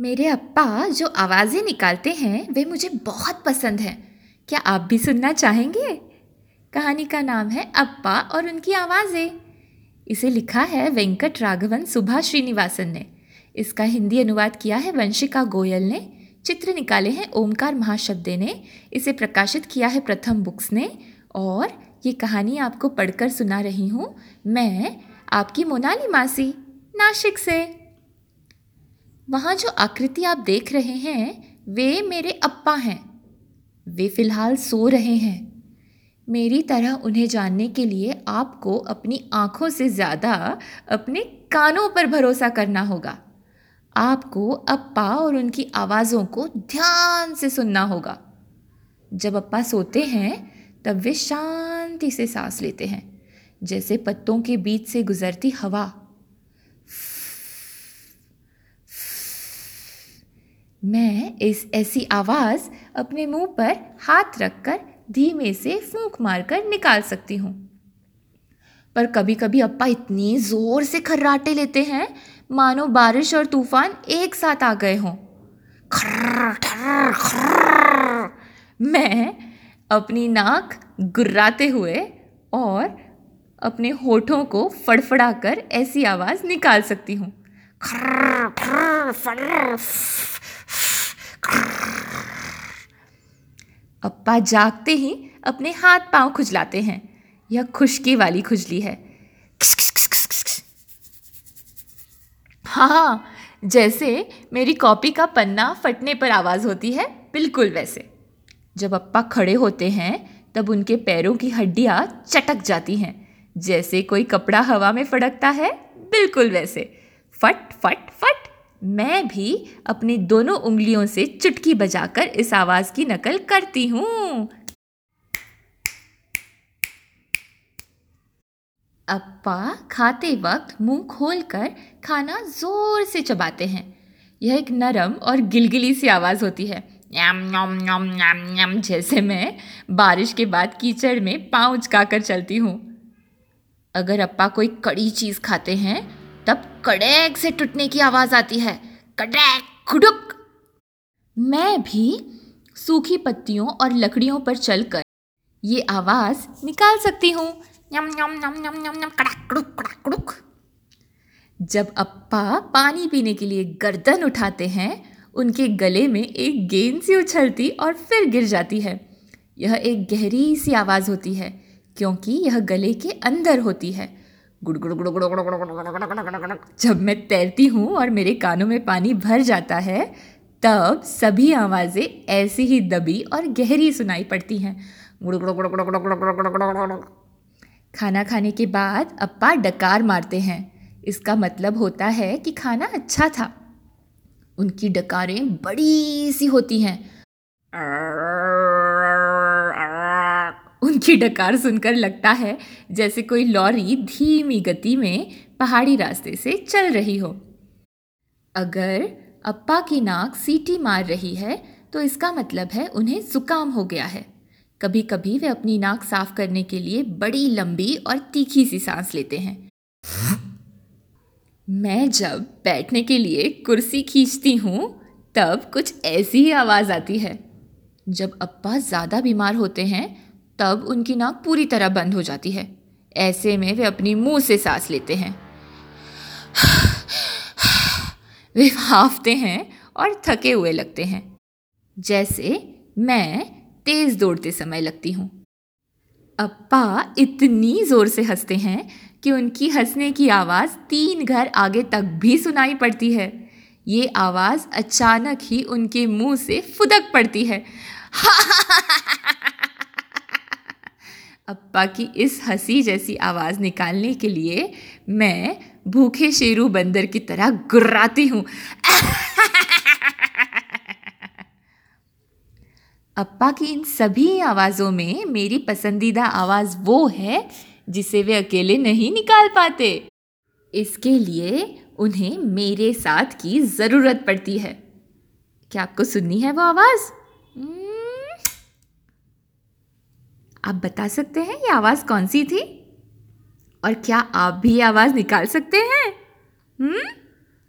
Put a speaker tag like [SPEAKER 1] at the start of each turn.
[SPEAKER 1] मेरे अप्पा जो आवाज़ें निकालते हैं, वे मुझे बहुत पसंद हैं। क्या आप भी सुनना चाहेंगे? कहानी का नाम है अप्पा और उनकी आवाज़ें। इसे लिखा है वेंकट राघवन सुभा श्रीनिवासन ने। इसका हिंदी अनुवाद किया है वंशिका गोयल ने। चित्र निकाले हैं ओमकार महाशब्दे ने। इसे प्रकाशित किया है प्रथम बुक्स ने। और ये कहानी आपको पढ़कर सुना रही हूँ मैं, आपकी मोनाली मासी, नाशिक से। वहाँ जो आकृति आप देख रहे हैं, वे मेरे अप्पा हैं। वे फ़िलहाल सो रहे हैं। मेरी तरह उन्हें जानने के लिए आपको अपनी आँखों से ज़्यादा अपने कानों पर भरोसा करना होगा। आपको अप्पा और उनकी आवाज़ों को ध्यान से सुनना होगा। जब अप्पा सोते हैं, तब वे शांति से सांस लेते हैं। जैसे पत्तों के बीच से गुजरती हवा। मैं इस ऐसी आवाज़ अपने मुँह पर हाथ रखकर धीमे से फूंक मारकर निकाल सकती हूँ। पर कभी कभी अप्पा इतनी ज़ोर से खर्राटे लेते हैं, मानो बारिश और तूफ़ान एक साथ आ गए हों। मैं अपनी नाक गुर्राते हुए और अपने होठों को फड़फड़ा कर ऐसी आवाज़ निकाल सकती हूँ। अप्पा जागते ही अपने हाथ पाँव खुजलाते हैं। यह खुशकी वाली खुजली है। हाँ जैसे मेरी कॉपी का पन्ना फटने पर आवाज़ होती है, बिल्कुल वैसे। जब अप्पा खड़े होते हैं, तब उनके पैरों की हड्डियाँ चटक जाती हैं। जैसे कोई कपड़ा हवा में फड़कता है, बिल्कुल वैसे। फट फट फट। मैं भी अपनी दोनों उंगलियों से चुटकी बजाकर इस आवाज़ की नकल करती हूँ। अप्पा खाते वक्त मुँह खोलकर खाना ज़ोर से चबाते हैं। यह एक नरम और गिलगिली सी आवाज़ होती है। यम यम यम यम यम जैसे मैं बारिश के बाद कीचड़ में पाँव उचकाकर चलती हूँ। अगर अप्पा कोई कड़ी चीज़ खाते हैं तब कड़ैक से टूटने की आवाज़ आती है। कड़ैक, खुडुक। मैं भी सूखी पत्तियों और लकड़ियों पर चलकर ये आवाज़ निकाल सकती हूँ। जब अप्पा पानी पीने के लिए गर्दन उठाते हैं, उनके गले में एक गेंद सी उछलती और फिर गिर जाती है। यह एक गहरी सी आवाज़ होती है, क्योंकि यह गले के अंदर होती है। गुड़ गुड़ गुड़ गुड़ गुड़ गुड़ जब मैं तैरती हूँ और मेरे कानों में पानी भर जाता है, तब सभी आवाज़ें ऐसी ही दबी और गहरी सुनाई पड़ती हैं। गुड़ गुड़ गुड़ गुड़ गुड़ गुड़ गुड़ गुड़ खाना खाने के बाद अप्पा डकार मारते हैं। इसका मतलब होता है कि खाना अच्छा था। उनकी डकारें बड़ी सी होती हैं। उनकी डकार सुनकर लगता है जैसे कोई लॉरी धीमी गति में पहाड़ी रास्ते से चल रही हो। अगर अप्पा की नाक सीटी मार रही है तो इसका मतलब है उन्हें जुकाम हो गया है। कभी कभी वे अपनी नाक साफ़ करने के लिए बड़ी, लंबी और तीखी सी सांस लेते हैं। मैं जब बैठने के लिए कुर्सी खींचती हूँ, तब कुछ ऐसी ही आवाज़ आती है। जब अप्पा ज़्यादा बीमार होते हैं तब उनकी नाक पूरी तरह बंद हो जाती है। ऐसे में वे अपनी मुँह से सांस लेते हैं। वे हाफते हैं और थके हुए लगते हैं। जैसे मैं तेज़ दौड़ते समय लगती हूँ। अप्पा इतनी ज़ोर से हँसते हैं कि उनकी हंसने की आवाज़ तीन घर आगे तक भी सुनाई पड़ती है। ये आवाज़ अचानक ही उनके मुँह से फुदक पड़ती है। अप्पा की इस हँसी जैसी आवाज़ निकालने के लिए मैं भूखे शेरू बंदर की तरह गुर्राती हूँ। अप्पा की इन सभी आवाज़ों में मेरी पसंदीदा आवाज़ वो है जिसे वे अकेले नहीं निकाल पाते। इसके लिए उन्हें मेरे साथ की ज़रूरत पड़ती है। क्या आपको सुननी है वो आवाज़। आप बता सकते हैं ये आवाज़ कौन सी थी? और क्या आप भी आवाज़ निकाल सकते हैं? हम्म?